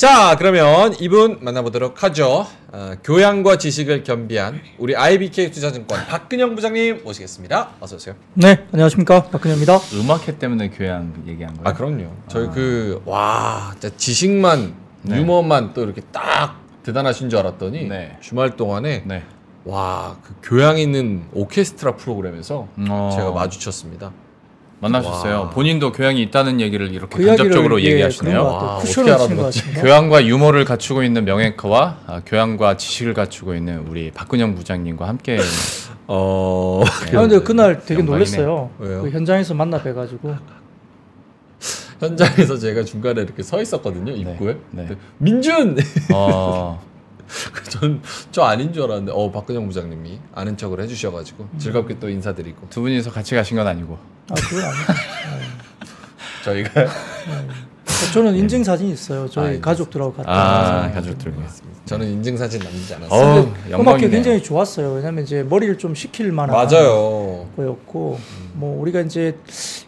자, 그러면 이분 만나보도록 하죠. 어, 교양과 지식을 겸비한 우리 IBK 투자증권 박근영 부장님 모시겠습니다. 어서 오세요. 네, 안녕하십니까 박근혜입니다. 음악회 때문에 교양 얘기한 거예요? 아, 그럼요. 저희 그, 와, 진짜 지식만, 네. 유머만 또 이렇게 딱 대단하신 줄 알았더니 네. 주말 동안에 네. 와, 그 교양 있는 오케스트라 프로그램에서 어, 제가 마주쳤습니다. 만나셨어요. 와. 본인도 교양이 있다는 얘기를 이렇게 그 간접적으로 예, 얘기하시네요. 와, 어떻게 알아들었지? 교양과 유머를 갖추고 있는 명예커와 아, 교양과 지식을 갖추고 있는 우리 박근영 부장님과 함께 어, 네. 아 근데 그날 되게. 놀랐어요. 그 현장에서 만나 뵈가지고 현장에서 제가 중간에 이렇게 서 있었거든요, 입구에. 네. 근데 민준! 어, 전저 아닌 줄 알았는데, 어, 박근영 부장님이 아는 척을 해주셔가지고 즐겁게 또 인사드리고. 두 분이서 같이 가신 건 아니고 아 그건 아니에요. 저희가 저는 인증 사진 있어요. 저희 아, 가족들하고 갔다. 아 와서. 가족들과 저는 인증 사진 남기지 않았어요. 음악회 영광이네요. 굉장히 좋았어요. 왜냐면 이제 머리를 좀 식힐 만한 맞아요. 거였고 뭐 우리가 이제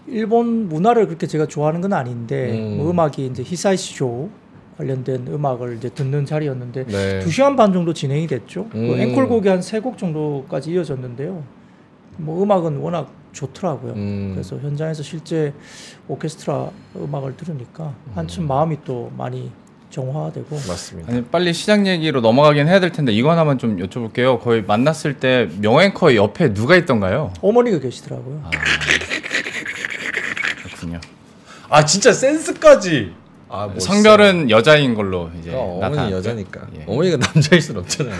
일본 문화를 그렇게 제가 좋아하는 건 아닌데 음. 뭐 음악이 이제 히사이시쇼 관련된 음악을 이제 듣는 자리였는데 네. 두 시간 반 정도 진행이 됐죠. 그 음. 앵콜곡이 한 세 곡 정도까지 이어졌는데요. 뭐 음악은 워낙 좋더라고요. 음. 그래서 현장에서 실제 오케스트라 음악을 들으니까 음. 한층 마음이 또 많이 정화되고 맞습니다. 아니 빨리 시장 얘기로 넘어가긴 해야 될 텐데 이거 하나만 좀 여쭤볼게요. 거의 만났을 때 명예커 옆에 누가 있던가요? 어머니가 계시더라고요. 그렇군요. 아, 진짜 센스까지! 아. 성별은 여자인 걸로 이제 어, 어머니. 여자니까 예. 어머니가 남자일 순 없잖아요.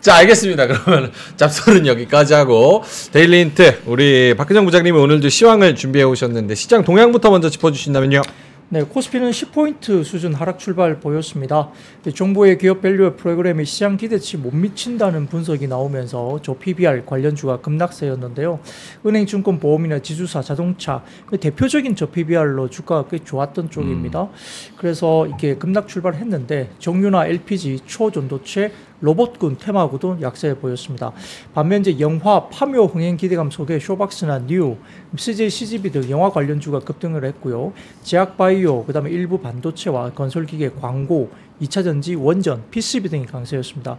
자 알겠습니다. 그러면 잡설은 여기까지 하고 daily 힌트 우리 박근형 부장님이 오늘도 시황을 준비해 오셨는데 시장 동향부터 먼저 짚어주신다면요. 네, 코스피는 10포인트 수준 하락 출발 보였습니다. 네, 정부의 기업 밸류 프로그램이 시장 기대치 못 미친다는 분석이 나오면서 저 PBR 관련주가 급락세였는데요. 은행, 증권, 보험이나 지주사, 자동차 그 대표적인 저 PBR로 주가가 꽤 좋았던 쪽입니다. 그래서 이렇게 급락 출발했는데 정유나 LPG, 초전도체, 로봇 등 테마군도 약세 보였습니다. 반면 이제 영화, 파묘 흥행 기대감 속에 쇼박스나 NEW, CJ CGV 등 영화 관련주가 급등을 했고요. 제약바이오, 그 다음에 일부 반도체와 건설기계, 광고, 2차 전지, 원전, PCB 등이 강세였습니다.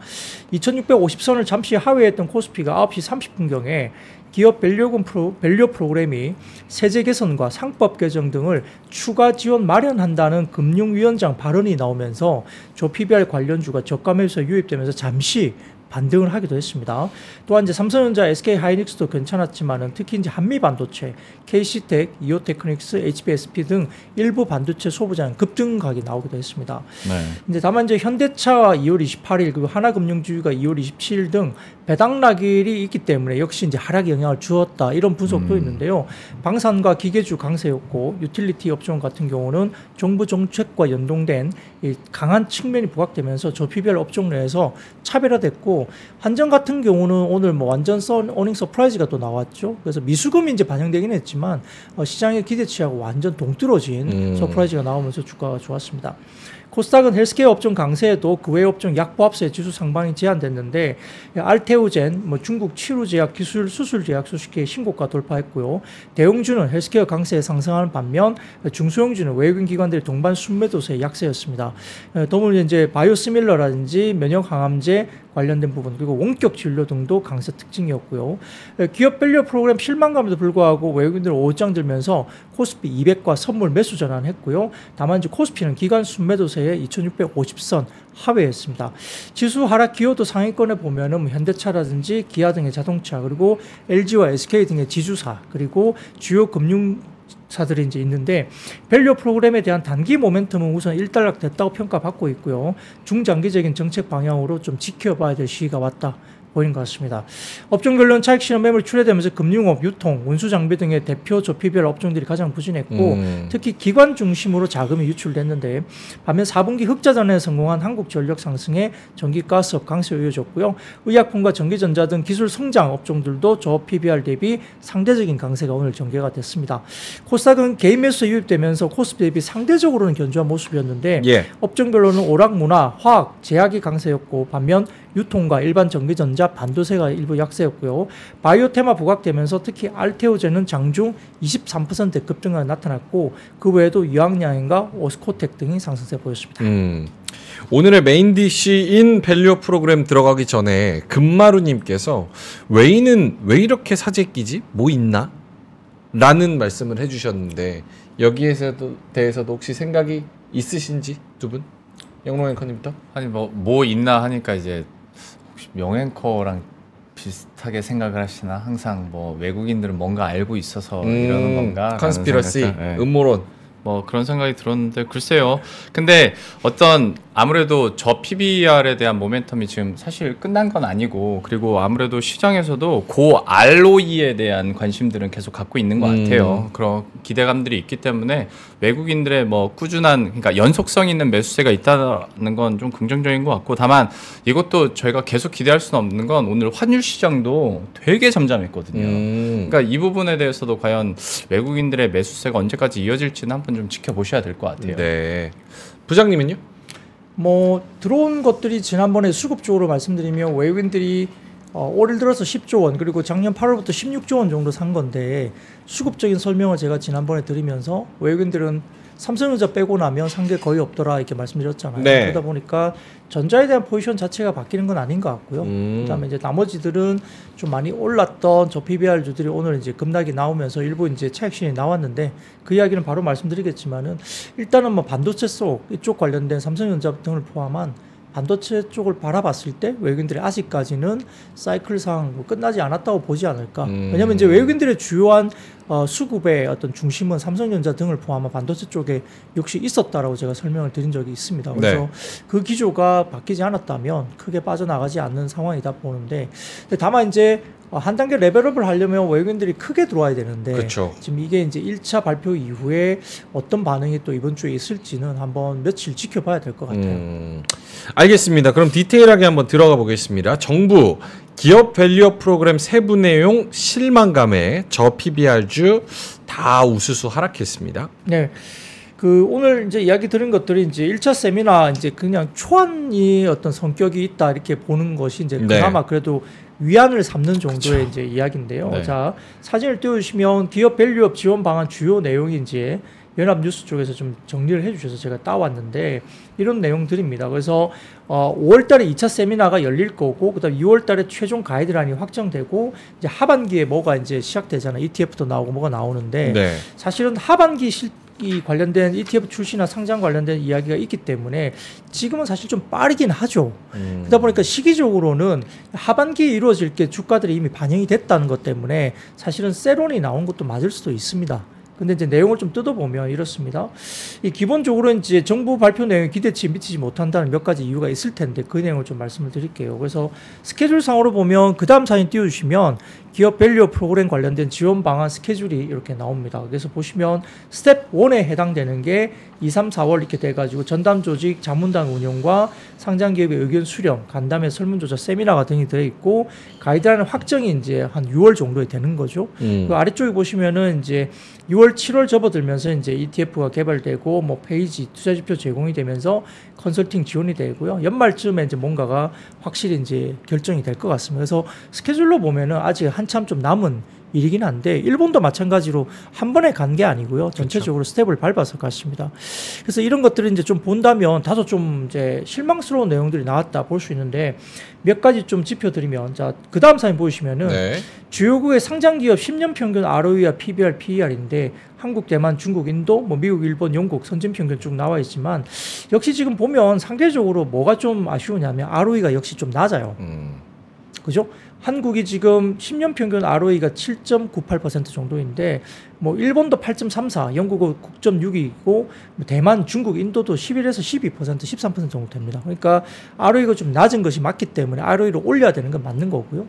2650선을 잠시 하회했던 코스피가 9시 30분경에 기업 밸류금 프로, 밸류 프로그램이 세제 개선과 상법 개정 등을 추가 지원 마련한다는 금융위원장 발언이 나오면서 조 PBR 관련주가 저가 매수에 유입되면서 잠시 반등을 하기도 했습니다. 또한 이제 삼성전자, SK 하이닉스도 괜찮았지만은 특히 이제 한미 반도체, KC텍, 이오테크닉스, HBSP 등 일부 반도체 소부장 급등각이 나오기도 했습니다. 네. 이제 다만 이제 현대차가 2월 28일 그리고 하나금융주가 2월 27일 등 배당락일이 있기 때문에 역시 이제 하락에 영향을 주었다 이런 분석도 음. 있는데요. 방산과 기계주 강세였고 유틸리티 업종 같은 경우는 정부 정책과 연동된 이 강한 측면이 부각되면서 저 PBR 업종 내에서 차별화됐고 한전 같은 경우는 오늘 뭐 완전 선 earning surprise가 또 나왔죠. 그래서 미수금이 이제 반영되긴 했지만 어, 시장의 기대치하고 완전 동떨어진 음. surprise가 나오면서 주가가 좋았습니다. 코스닥은 헬스케어 업종 강세에도 그 외 업종 약보합세 지수 상방이 제한됐는데 알테오젠, 뭐 중국 치료제약 기술 수출 계약 소식에 신고가 돌파했고요. 대형주는 헬스케어 강세에 상승하는 반면 중소형주는 외국인 기관들의 동반 순매도세 약세였습니다. 에, 더불어 이제 바이오시밀러라든지 면역 항암제 관련된 부분 그리고 원격 진료 등도 강세 특징이었고요. 에, 기업 value 프로그램 실망감에도 불구하고 외국인들 오후장 들면서 코스피 200과 선물 매수 전환했고요. 다만 이제 코스피는 기관 순매도세 에 2,650선 하회했습니다. 지수 하락 기여도 상위권에 보면은 뭐 현대차라든지 기아 등의 자동차 그리고 LG와 SK 등의 지주사 그리고 주요 금융 사들이 이제 있는데 value 프로그램에 대한 단기 모멘텀은 우선 일단락 됐다고 평가받고 있고요. 중장기적인 정책 방향으로 좀 지켜봐야 될 시기가 왔다. 보이는 것 같습니다. 업종별로는 차익 실현 매물 출회되면서 금융업, 유통, 운수 장비 등의 대표 저PBR 업종들이 가장 부진했고 음. 특히 기관 중심으로 자금이 유출됐는데 반면 4분기 흑자전환에 성공한 한국전력 상승에 전기가스업 강세 이어졌고요. 의약품과 전기전자 등 기술 성장 업종들도 저 PBR 대비 상대적인 강세가 오늘 전개가 됐습니다. 코스닥은 개인 매수 유입되면서 코스피 대비 상대적으로는 견조한 모습이었는데 예. 업종별로는 오락 문화, 화학, 제약이 강세였고 반면 유통과 일반 전기전자, 반도세가 일부 약세였고요. 바이오테마 부각되면서 특히 알테오제는 장중 23% 급등이 나타났고 그 외에도 유황양행과 오스코텍 등이 상승세 보였습니다. 음. 오늘의 main dish인 value 프로그램 들어가기 전에 금마루님께서 외인은 왜 이렇게 사제끼지? 뭐 있나? 라는 말씀을 해주셨는데 여기에서도 대해서도 혹시 생각이 있으신지 두 분? 영롱 앵커님부터? 아니 뭐뭐 있나 하니까 이제 명앵커랑 비슷하게 생각을 하시나 항상 뭐 외국인들은 뭔가 알고 있어서 이러는 건가 conspiracy 음모론 뭐 그런 생각이 들었는데 글쎄요. 근데 어떤 아무래도 저 PBR에 대한 모멘텀이 지금 사실 끝난 건 아니고 그리고 아무래도 시장에서도 고 ROE에 대한 관심들은 계속 갖고 있는 것 음. 같아요. 그런 기대감들이 있기 때문에 외국인들의 뭐 꾸준한 그러니까 연속성 있는 매수세가 있다는 건 좀 긍정적인 것 같고 다만 이것도 저희가 계속 기대할 수는 없는 건 오늘 환율 시장도 되게 잠잠했거든요. 음. 그러니까 이 부분에 대해서도 과연 외국인들의 매수세가 언제까지 이어질지는 한번 좀 지켜보셔야 될 것 같아요. 네 부장님은요? 뭐 들어온 것들이 지난번에 수급 쪽으로 말씀드리면 외국인들이 어, 올 들어서 10조 원 그리고 작년 8월부터 16조 원 정도 산 건데 수급적인 설명을 제가 지난번에 드리면서 외국인들은 삼성전자 빼고 나면 상계 거의 없더라 이렇게 말씀드렸잖아요. 네. 그러다 보니까 전자에 대한 포지션 자체가 바뀌는 건 아닌 것 같고요. 음. 그다음에 이제 나머지들은 좀 많이 올랐던 저 PBR 주들이 오늘 이제 급락이 나오면서 일부 이제 차익신이 나왔는데 그 이야기는 바로 말씀드리겠지만은 일단은 뭐 반도체 속 이쪽 관련된 삼성전자 등을 포함한 반도체 쪽을 바라봤을 때 외국인들이 아직까지는 사이클상 뭐 끝나지 않았다고 보지 않을까. 음. 왜냐하면 이제 외국인들의 주요한 어, 수급의 어떤 중심은 삼성전자 등을 포함한 반도체 쪽에 역시 있었다라고 제가 설명을 드린 적이 있습니다. 그래서 네. 그 기조가 바뀌지 않았다면 크게 빠져나가지 않는 상황이다 보는데 근데 다만 이제 어, 한 단계 level up을 하려면 외국인들이 크게 들어와야 되는데 그렇죠. 지금 이게 이제 1차 발표 이후에 어떤 반응이 또 이번 주에 있을지는 한번 며칠 지켜봐야 될 것 같아요. 음, 알겠습니다. 그럼 디테일하게 한번 들어가 보겠습니다. 정부 기업 value up 프로그램 세부 내용 실망감에 저 PBR주 다 우수수 하락했습니다. 네. 그 오늘 이제 이야기 들은 것들이 이제 1차 세미나 이제 그냥 초안이 어떤 성격이 있다 이렇게 보는 것이 이제 네. 그나마 그래도 위안을 삼는 정도의 그쵸. 이제 이야기인데요. 네. 자, 사진을 띄워 주시면 기업 value up 지원 방안 주요 내용이 이제 연합뉴스 쪽에서 좀 정리를 해주셔서 제가 따왔는데 이런 내용들입니다. 그래서 어, 5월달에 2차 세미나가 열릴 거고 그다음 6월달에 최종 가이드라인이 확정되고 이제 하반기에 뭐가 이제 시작되잖아요. ETF도 나오고 뭐가 나오는데 네. 사실은 하반기 실, 이 관련된 ETF 출시나 상장 관련된 이야기가 있기 때문에 지금은 사실 좀 빠르긴 하죠. 음, 그러다 보니까 시기적으로는 하반기에 이루어질 게 주가들이 이미 반영이 됐다는 것 때문에 사실은 sell-on이 나온 것도 맞을 수도 있습니다. 근데 이제 내용을 좀 뜯어보면 이렇습니다. 이 기본적으로 이제 정부 발표 내용이 기대치에 미치지 못한다는 몇 가지 이유가 있을 텐데 그 내용을 좀 말씀을 드릴게요. 그래서 스케줄상으로 보면 그 다음 사진 띄워주시면 기업 value 프로그램 관련된 지원 방안 스케줄이 이렇게 나옵니다. 그래서 보시면 스텝 1에 해당되는 게 2, 3, 4월 이렇게 돼가지고 전담 조직 자문단 운영과 상장 기업의 의견 수렴, 간담회 설문조사 세미나가 등이 되어 있고 가이드라인 확정이 이제 한 6월 정도에 되는 거죠. 음, 그 아래쪽에 보시면은 이제 6월, 7월 접어들면서 이제 ETF가 개발되고 뭐 페이지 투자 지표 제공이 되면서 컨설팅 지원이 되고요. 연말쯤에 이제 뭔가가 확실히 이제 결정이 될 것 같습니다. 그래서 스케줄로 보면은 아직 한참 좀 남은 일이긴 한데 일본도 마찬가지로 한 번에 간 게 아니고요. 전체적으로 스텝을 밟아서 갔습니다. 그래서 이런 것들을 이제 좀 본다면 다소 좀 이제 실망스러운 내용들이 나왔다 볼 수 있는데 몇 가지 좀 짚어드리면 자 그 다음 사진 보시면은 네. 주요국의 상장 기업 10년 평균 ROE와 PBR, PER인데 한국, 대만, 중국, 인도, 뭐 미국, 일본, 영국 선진 평균 쭉 나와 있지만 역시 지금 보면 상대적으로 뭐가 좀 아쉬우냐면 ROE가 역시 좀 낮아요. 음, 그죠? 한국이 지금 10년 평균 ROE가 7.98% 정도인데 뭐 일본도 8.34, 영국은 9.62이고 뭐 대만, 중국, 인도도 11에서 12%, 13% 정도 됩니다. 그러니까 ROE가 좀 낮은 것이 맞기 때문에 ROE를 올려야 되는 건 맞는 거고요.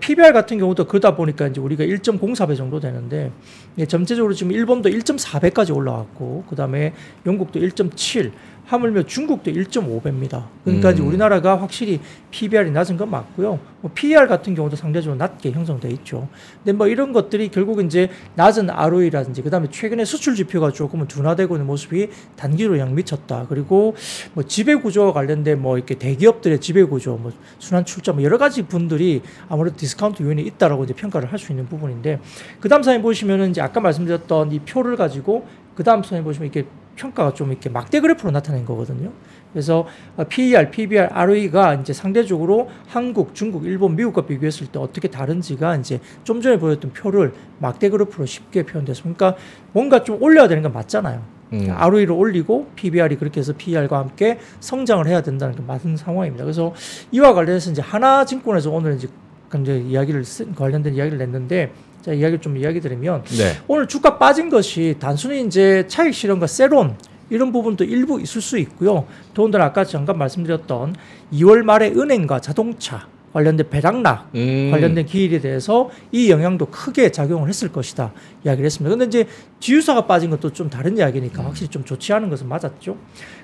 PBR 같은 경우도 그러다 보니까 이제 우리가 1.04배 정도 되는데 예, 전체적으로 지금 일본도 1.4배까지 올라왔고 그다음에 영국도 1.7, 하물며 중국도 1.5배입니다. 그러니까 음. 우리나라가 확실히 PBR이 낮은 건 맞고요. 뭐 PER 같은 경우도 상대적으로 낮게 형성돼 있죠. 근데 뭐 이런 것들이 결국 이제 낮은 ROE라든지 그다음에 최근에 수출 지표가 조금은 둔화되고 있는 모습이 단기로 영향 미쳤다. 그리고 뭐 지배 구조와 관련된 뭐 이렇게 대기업들의 지배 구조, 뭐 순환 출자 뭐 여러 가지 부분들이 아무래도 디스카운트 요인이 있다라고 이제 평가를 할 수 있는 부분인데 그다음 사진 보시면은 이제 아까 말씀드렸던 이 표를 가지고 그다음 사진 보시면 이렇게 평가가 좀 이렇게 막대 그래프로 나타낸 거거든요. 그래서 어, PER, PBR, ROE가 이제 상대적으로 한국, 중국, 일본, 미국과 비교했을 때 어떻게 다른지가 이제 좀 전에 보였던 표를 막대 그래프로 쉽게 표현돼서 그러니까 뭔가 좀 올려야 되는 건 맞잖아요. 음. ROE를 올리고 PBR이 그렇게 해서 PER과 함께 성장을 해야 된다는 게 맞는 상황입니다. 그래서 이와 관련해서 이제 하나증권에서 오늘 이제 이제 이야기를 쓴 관련된 이야기를 냈는데 자 이야기를 좀 이야기 드리면 네. 오늘 주가 빠진 것이 단순히 이제 차익 실현과 sell-on 이런 부분도 일부 있을 수 있고요. 더군다나 아까 잠깐 말씀드렸던 2월 말에 은행과 자동차 관련된 배당락 음. 관련된 기일에 대해서 이 영향도 크게 작용을 했을 것이다 이야기를 했습니다. 근데 이제 지유사가 빠진 것도 좀 다른 이야기니까 확실히 좀 좋지 않은 것은 맞았죠.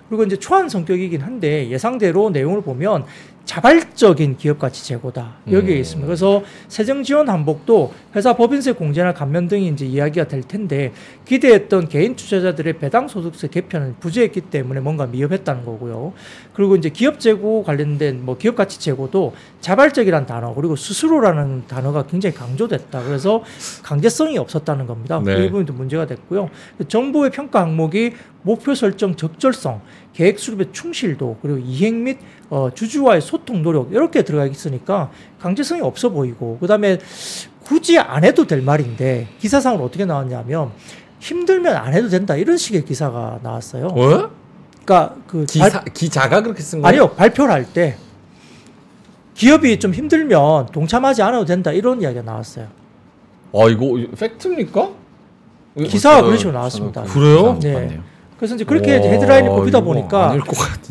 그리고 이제 초안 성격이긴 한데 예상대로 내용을 보면 자발적인 기업 가치 제고다 여기에 음. 있습니다. 그래서 세정 지원 한복도 회사 법인세 공제나 감면 등이 이제 이야기가 될 텐데 기대했던 개인 투자자들의 배당 소득세 개편은 부재했기 때문에 뭔가 미흡했다는 거고요. 그리고 이제 기업 재고 관련된 뭐 기업 가치 재고도 자발적이란 단어 그리고 스스로라는 단어가 굉장히 강조됐다. 그래서 강제성이 없었다는 겁니다. 네. 이 부분도 문제가 됐고요. 정부의 평가 항목이 목표 설정 적절성, 계획 수립의 충실도 그리고 이행 및 어, 주주와의 소통 노력 이렇게 들어가 있으니까 강제성이 없어 보이고 그다음에 굳이 안 해도 될 말인데 기사상으로 어떻게 나왔냐면 힘들면 안 해도 된다 이런 식의 기사가 나왔어요. 어? 그러니까 그 기사 기자가 그렇게 쓴 거예요? 아니요 발표를 할 때 기업이 좀 힘들면 동참하지 않아도 된다 이런 이야기가 나왔어요. 아 이거 팩트입니까? 기사가 그런 식으로 나왔습니다. 그래요? 네. 그래서 이제 그렇게 와, 헤드라인을 뽑히다 보니까?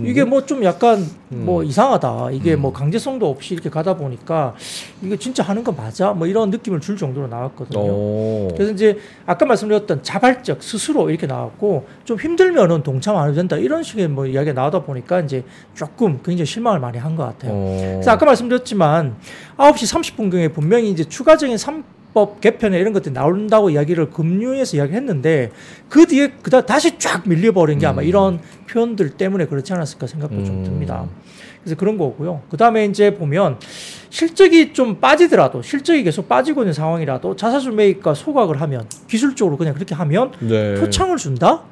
이게 뭐 좀 약간 음. 뭐 이상하다. 이게 음. 뭐 강제성도 없이 이렇게 가다 보니까 이게 진짜 하는 거 맞아? 뭐 이런 느낌을 줄 정도로 나왔거든요. 오. 그래서 이제 아까 말씀드렸던 자발적 스스로 이렇게 나왔고 좀 힘들면은 동참 안 해도 된다 이런 식의 뭐 이야기가 나오다 보니까 이제 조금 굉장히 실망을 많이 한 것 같아요. 어. 그래서 아까 말씀드렸지만 9시 30분경에 분명히 이제 추가적인 3 법 개편에 이런 것들이 나온다고 이야기를 금융에서 이야기했는데 그 뒤에 그다 다시 쫙 밀려버린 게 아마 음. 이런 표현들 때문에 그렇지 않았을까 생각도 좀 음. 듭니다. 그래서 그런 거고요. 그 다음에 이제 보면 실적이 좀 빠지더라도 실적이 계속 빠지고 있는 상황이라도 자사주 매입과 소각을 하면 기술적으로 그냥 그렇게 하면 네. 표창을 준다?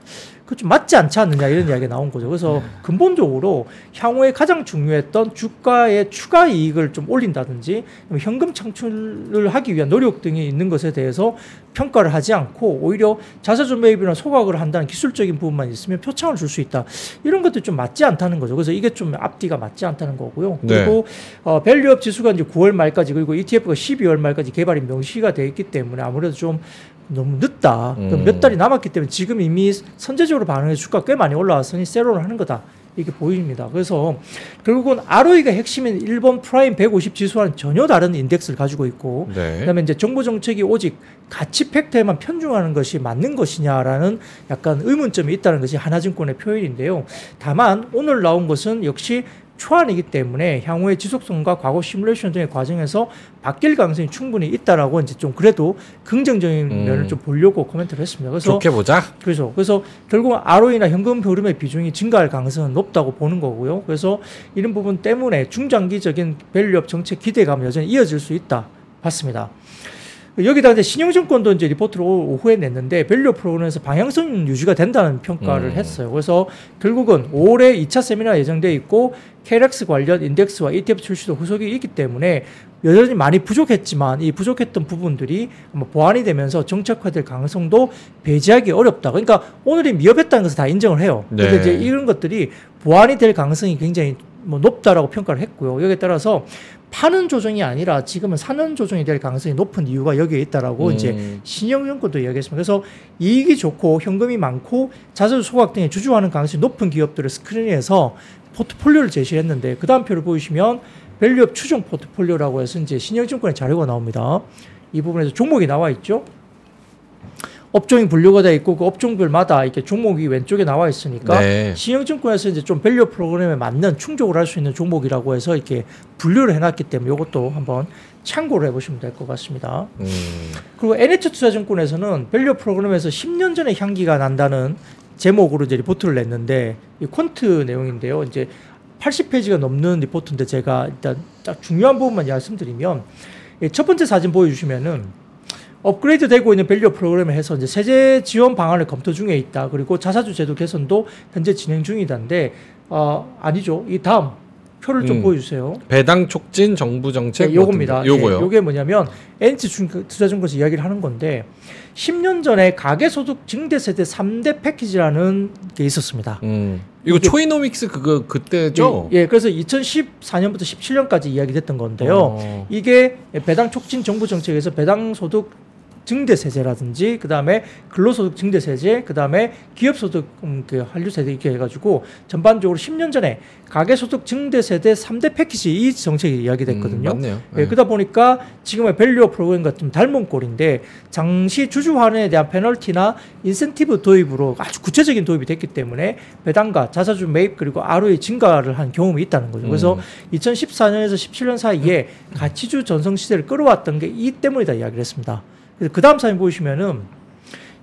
그 좀 맞지 않지 않느냐 이런 이야기가 나온 거죠. 그래서 근본적으로 향후에 가장 중요했던 주가의 추가 이익을 좀 올린다든지 현금 창출을 하기 위한 노력 등이 있는 것에 대해서 평가를 하지 않고 오히려 자사주 매입이나 소각을 한다는 기술적인 부분만 있으면 표창을 줄 수 있다. 이런 것도 좀 맞지 않다는 거죠. 그래서 이게 좀 앞뒤가 맞지 않다는 거고요. 네. 그리고 어, value up 지수가 이제 9월 말까지 그리고 ETF가 12월 말까지 개발이 명시가 돼 있기 때문에 아무래도 좀 너무 늦다. 음. 몇 달이 남았기 때문에 지금 이미 선제적으로 반응해 주가 꽤 많이 올라왔으니 세로를 하는 거다. 이렇게 보입니다. 그래서 결국은 ROE가 핵심인 일본 프라임 150 지수와는 전혀 다른 인덱스를 가지고 있고 네. 그다음에 이제 정부 정책이 오직 가치 factor에만 편중하는 것이 맞는 것이냐라는 약간 의문점이 있다는 것이 하나증권의 표현인데요. 다만 오늘 나온 것은 역시 초안이기 때문에 향후의 지속성과 과거 시뮬레이션 등의 과정에서 바뀔 가능성이 충분히 있다라고 이제 좀 그래도 긍정적인 음. 면을 좀 보려고 코멘트를 했습니다. 그래서 좋게 보자. 그래서 그래서 결국 ROE나 현금 흐름의 비중이 증가할 가능성은 높다고 보는 거고요. 그래서 이런 부분 때문에 중장기적인 value up 정책 기대감 여전히 이어질 수 있다 봤습니다. 여기다 이제 신영증권도 이제 리포트를 오- 오후에 냈는데 value 프로그램에서 방향성 유지가 된다는 평가를 음. 했어요. 그래서 결국은 올해 2차 세미나 예정돼 있고 KRX 관련 인덱스와 ETF 출시도 후속이 있기 때문에 여전히 많이 부족했지만 이 부족했던 부분들이 보완이 되면서 정책화될 가능성도 배제하기 어렵다. 그러니까 오늘이 미흡했다는 것을 다 인정을 해요. 근데 네. 이제 이런 것들이 보완이 될 가능성이 굉장히 뭐 높다라고 평가를 했고요. 여기에 따라서 파는 조정이 아니라 지금은 사는 조정이 될 가능성이 높은 이유가 여기에 있다라고 음. 이제 신영증권도 이야기했습니다. 그래서 이익이 좋고 현금이 많고 자사주 소각 등에 주주환원 가능성이 높은 기업들을 스크린해서 포트폴리오를 제시했는데 그 다음 표를 보시면 밸류업 추정 포트폴리오라고 해서 이제 신영증권의 자료가 나옵니다. 이 부분에서 종목이 나와 있죠. 업종이 분류가 돼 있고 그 업종별마다 이렇게 종목이 왼쪽에 나와 있으니까 네. 신영증권에서 이제 좀 value 프로그램에 맞는 충족을 할 수 있는 종목이라고 해서 이렇게 분류를 해놨기 때문에 이것도 한번 참고를 해보시면 될 것 같습니다. 음. 그리고 NH투자증권에서는 value 프로그램에서 10년 전에 향기가 난다는 제목으로 이제 리포트를 냈는데 이 quant 내용인데요. 이제 80페이지가 넘는 리포트인데 제가 일단 딱 중요한 부분만 말씀드리면 이첫 번째 사진 보여주시면은 업그레이드 되고 있는 value 프로그램을 해서 이제 세제 지원 방안을 검토 중에 있다. 그리고 자사주 제도 개선도 현재 진행 중이다인데 어, 아니죠. 이 다음 표를 좀 음. 보여주세요. 배당 촉진 정부 정책 네, 요겁니다. 요거요. 네, 요게 뭐냐면 NH 투자증권에서 이야기를 하는 건데 10년 전에 가계소득 증대 세대 3대 패키지라는 게 있었습니다. 음. 이거 이게- 초이노믹스 그거 그때죠? 예, 예, 그래서 2014년부터 17년까지 이야기됐던 건데요. 어. 이게 배당 촉진 정부 정책에서 배당 소득 증대 세제라든지 그다음에 근로소득 증대 세제, 그다음에 기업 소득 음, 그 환류 세제 이렇게 해 가지고 전반적으로 10년 전에 가계 소득 증대 세제 3대 패키지 이 정책이 이야기됐거든요. 음, 맞네요. 예, 네. 그러다 보니까 지금의 밸류어 프로그램 같은 닮은 꼴인데 당시 주주 환원에 대한 페널티나 인센티브 도입으로 아주 구체적인 도입이 됐기 때문에 배당과 자사주 매입 그리고 ROE 증가를 한 경험이 있다는 거죠. 그래서 음. 2014년에서 17년 사이에 가치주 전성 시대를 끌어왔던 게 이 때문이다 이야기를 했습니다. 그 다음 사진 보시면은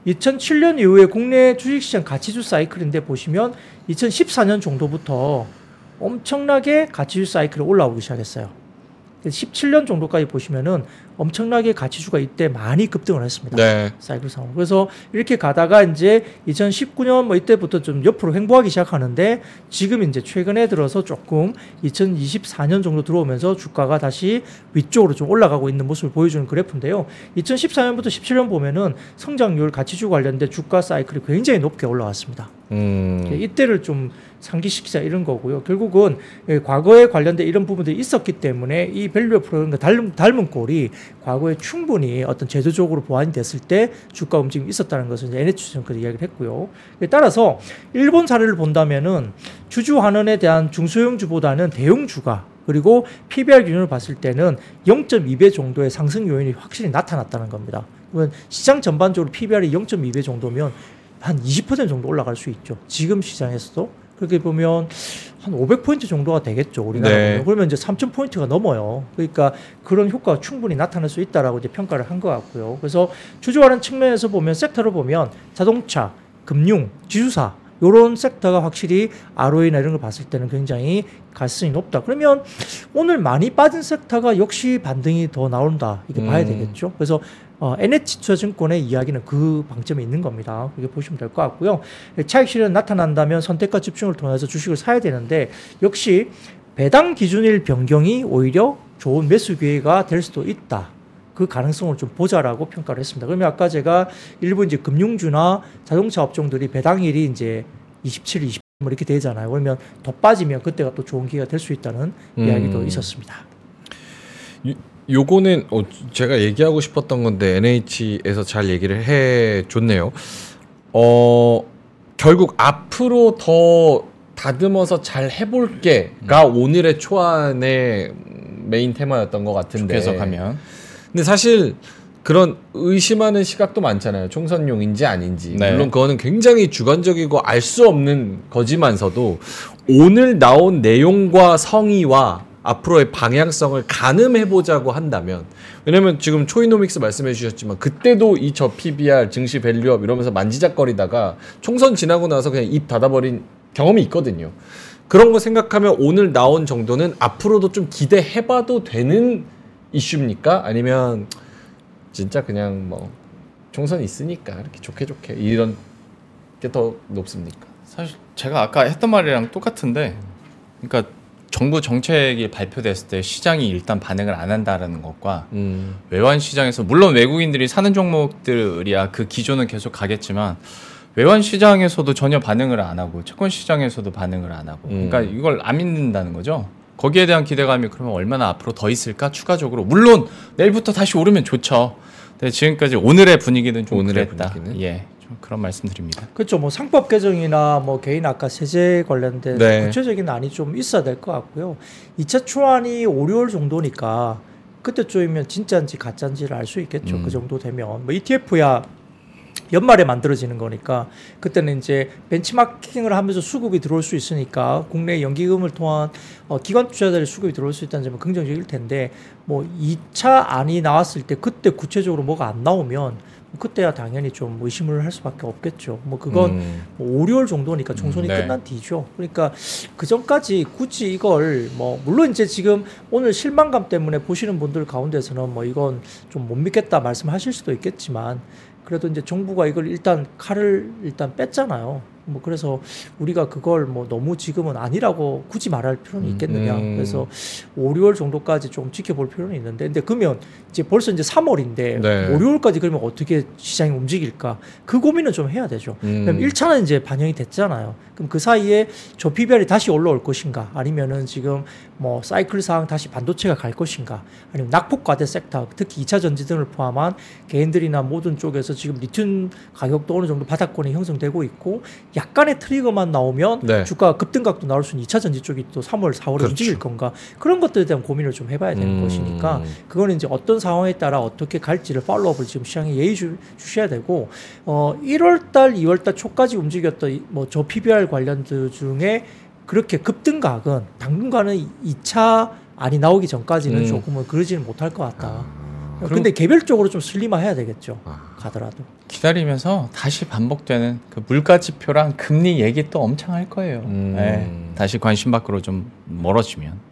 2007년 이후에 국내 주식시장 가치주 사이클인데 보시면 2014년 정도부터 엄청나게 가치주 사이클이 올라오기 시작했어요. 17년 정도까지 보시면은 엄청나게 가치주가 이때 많이 급등을 했습니다. 네. 사이클 상황. 그래서 이렇게 가다가 이제 2019년 뭐 이때부터 좀 옆으로 횡보하기 시작하는데 지금 이제 최근에 들어서 조금 2024년 정도 들어오면서 주가가 다시 위쪽으로 좀 올라가고 있는 모습을 보여주는 그래프인데요. 2014년부터 17년 보면은 성장률 가치주 관련된 주가 사이클이 굉장히 높게 올라왔습니다. 음. 이때를 좀 상기시키자 이런 거고요. 결국은 예, 과거에 관련된 이런 부분들이 있었기 때문에 이 value 프로그램과 닮은, 닮은 꼴이 과거에 충분히 어떤 제도적으로 보완이 됐을 때 주가 움직임이 있었다는 것을 이제 NH증권에서 이야기를 했고요. 예, 따라서 일본 사례를 본다면은 주주 환원에 대한 중소형주보다는 대형주가 그리고 PBR 기준을 봤을 때는 0.2배 정도의 상승 요인이 확실히 나타났다는 겁니다. 시장 전반적으로 PBR이 0.2배 정도면 한 20% 정도 올라갈 수 있죠. 지금 시장에서도 그렇게 보면 한 500포인트 정도가 되겠죠. 우리나라 네. 그러면 이제 3,000포인트가 넘어요. 그러니까 그런 효과가 충분히 나타날 수 있다라고 이제 평가를 한 것 같고요. 그래서 주주하는 측면에서 보면 섹터를 보면 자동차, 금융, 지주사 요런 섹터가 확실히 ROE나 이런 걸 봤을 때는 굉장히 가능성이 높다. 그러면 오늘 많이 빠진 섹터가 역시 반등이 더 나온다. 이게 봐야 음. 되겠죠. 그래서 어, NH투자증권의 이야기는 그 방점에 있는 겁니다. 그렇게 보시면 될 것 같고요. 차익 실현 나타난다면 선택과 집중을 통해서 주식을 사야 되는데 역시 배당 기준일 변경이 오히려 좋은 매수 기회가 될 수도 있다. 그 가능성을 좀 보자라고 평가를 했습니다. 그러면 아까 제가 일부 이제 금융주나 자동차 업종들이 배당일이 이제 27, 20 뭐 이렇게 되잖아요. 그러면 더 빠지면 그때가 또 좋은 기회가 될 수 있다는 음. 이야기도 있었습니다. 요거는 어, 제가 얘기하고 싶었던 건데 NH에서 잘 얘기를 해 줬네요. 어 결국 앞으로 더 다듬어서 잘 해볼게가 오늘의 초안의 메인 테마였던 것 같은데. 계속 하면 근데 사실 그런 의심하는 시각도 많잖아요. 총선용인지 아닌지. 네. 물론 그거는 굉장히 주관적이고 알 수 없는 거지만서도 오늘 나온 내용과 성의와 앞으로의 방향성을 가늠해 보자고 한다면 왜냐면 지금 초이노믹스 말씀해 주셨지만 그때도 이 저 PBR 증시 밸류업 이러면서 만지작거리다가 총선 지나고 나서 그냥 입 닫아버린 경험이 있거든요. 그런 거 생각하면 오늘 나온 정도는 앞으로도 좀 기대해 봐도 되는 이슈입니까? 아니면 진짜 그냥 뭐 총선 있으니까 이렇게 좋게 좋게 이런 게 더 높습니까? 사실 제가 아까 했던 말이랑 똑같은데 그러니까 정부 정책이 발표됐을 때 시장이 일단 반응을 안 한다라는 것과 음. 외환 시장에서 물론 외국인들이 사는 종목들이야 그 기조는 계속 가겠지만 외환 시장에서도 전혀 반응을 안 하고 채권 시장에서도 반응을 안 하고 음. 그러니까 이걸 안 믿는다는 거죠. 거기에 대한 기대감이 그러면 얼마나 앞으로 더 있을까 추가적으로 물론 내일부터 다시 오르면 좋죠. 근데 지금까지 오늘의 분위기는 좀 오늘의 그랬다. 분위기는? 예, 좀 그런 말씀드립니다. 그렇죠. 뭐 상법 개정이나 뭐 개인 아까 세제 관련된 네. 구체적인 안이 좀 있어야 될 것 같고요. 2차 초안이 5, 6월 정도니까 그때쯤이면 진짜인지 가짜인지를 알 수 있겠죠. 음. 그 정도 되면 뭐 ETF야 연말에 만들어지는 거니까 그때는 이제 벤치마킹을 하면서 수급이 들어올 수 있으니까 국내 연기금을 통한 어, 기관 투자자들의 수급이 들어올 수 있다는 점은 긍정적일 텐데 뭐 2차 안이 나왔을 때 그때 구체적으로 뭐가 안 나오면 그때야 당연히 좀 의심을 할 수밖에 없겠죠. 뭐 그건 음. 뭐 5, 6월 정도니까 총선이 음, 네. 끝난 뒤죠. 그러니까 그 전까지 굳이 이걸 뭐 물론 이제 지금 오늘 실망감 때문에 보시는 분들 가운데서는 뭐 이건 좀 못 믿겠다 말씀하실 수도 있겠지만 그래도 이제 정부가 이걸 일단 칼을 일단 뺐잖아요. 뭐 그래서 우리가 그걸 뭐 너무 지금은 아니라고 굳이 말할 필요는 있겠느냐. 음. 그래서 5, 6월 정도까지 좀 지켜볼 필요는 있는데 근데 그러면 이제 벌써 이제 3월인데 네. 5, 6월까지 그러면 어떻게 시장이 움직일까? 그 고민은 좀 해야 되죠. 음. 그럼 1차는 이제 반영이 됐잖아요. 그럼 그 사이에 저 PBR이 다시 올라올 것인가? 아니면은 지금 뭐 사이클상 다시 반도체가 갈 것인가? 아니면 낙폭과대 섹터, 특히 2차 전지 등을 포함한 개인들이나 모든 쪽에서 지금 리튬 가격도 어느 정도 바닥권이 형성되고 있고 약간의 트리거만 나오면 네. 주가 급등각도 나올 수 있는 2차 전지 쪽이 또 3월, 4월에 그렇죠. 움직일 건가? 그런 것들에 대한 고민을 좀 해봐야 되는 음. 것이니까 그거는 이제 어떤 상황에 따라 어떻게 갈지를 팔로업을 지금 시장에 예의 주, 주셔야 되고 어 1월 달, 2월 달 초까지 움직였던 뭐 저 PBR 관련들 중에 그렇게 급등각은 당분간은 2차 안이 나오기 전까지는 음. 조금은 그러지는 못할 것 같다. 아, 근데 개별적으로 좀 슬림화해야 되겠죠. 아. 가더라도. 기다리면서 다시 반복되는 그 물가 지표랑 금리 얘기 또 엄청 할 거예요. 음. 네, 다시 관심 밖으로 좀 멀어지면.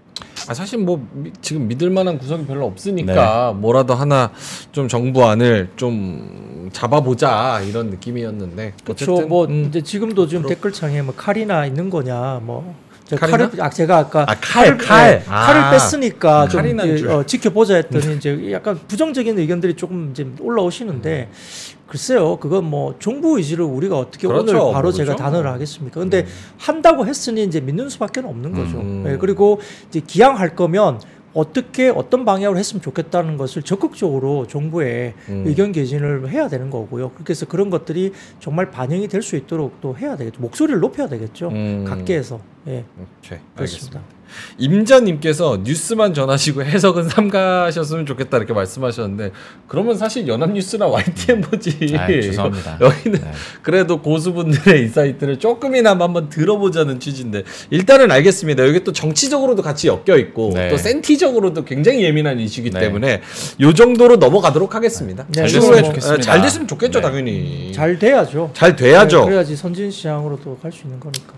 아, 사실 뭐 미- 지금 믿을 만한 구석이 별로 없으니까 뭐라도 하나 좀 정부 안을 좀 잡아보자 이런 느낌이었는데 그렇죠. 뭐 음. 이제 지금도 지금 그렇- 댓글창에 뭐 칼이나 있는 거냐 뭐. 칼을 아 제가 아까 아, 칼, 칼을, 칼. 네, 아. 칼을 뺐으니까 좀 칼이 난 이제, 줄. 어, 지켜보자 했더니 이제 약간 부정적인 의견들이 조금 이제 올라오시는데 글쎄요 그건 뭐 정부 의지를 우리가 어떻게 그렇죠. 오늘 바로 모르죠. 제가 단언을 하겠습니까? 근데 한다고 했으니 이제 믿는 수밖에 없는 거죠. 음. 네, 그리고 이제 기왕할 거면 어떻게 어떤 방향으로 했으면 좋겠다는 것을 적극적으로 정부에 음. 의견 개진을 해야 되는 거고요. 그렇게 해서 그런 것들이 정말 반영이 될 수 있도록 또 해야 되겠죠. 목소리를 높여야 되겠죠. 음. 각계에서. 예, 오케이, 알겠습니다. 그렇습니다. 임자님께서 뉴스만 전하시고 해석은 삼가셨으면 좋겠다 이렇게 말씀하셨는데 그러면 사실 연합뉴스나 YTN 보지. 아, 죄송합니다. 여기는 네. 그래도 고수분들의 insight를 조금이나마 한번 들어보자는 취지인데 일단은 알겠습니다. 여기 또 정치적으로도 같이 엮여 있고 네. 또 senti적으로도 굉장히 예민한 이슈이기 네. 때문에 요 정도로 넘어가도록 하겠습니다. 네, 잘 추후에- 됐으면 좋겠습니다. 아, 잘 됐으면 좋겠죠 네. 당연히. 잘 돼야죠. 잘 돼야죠. 네, 그래야지 선진 시장으로도 갈수 있는 거니까.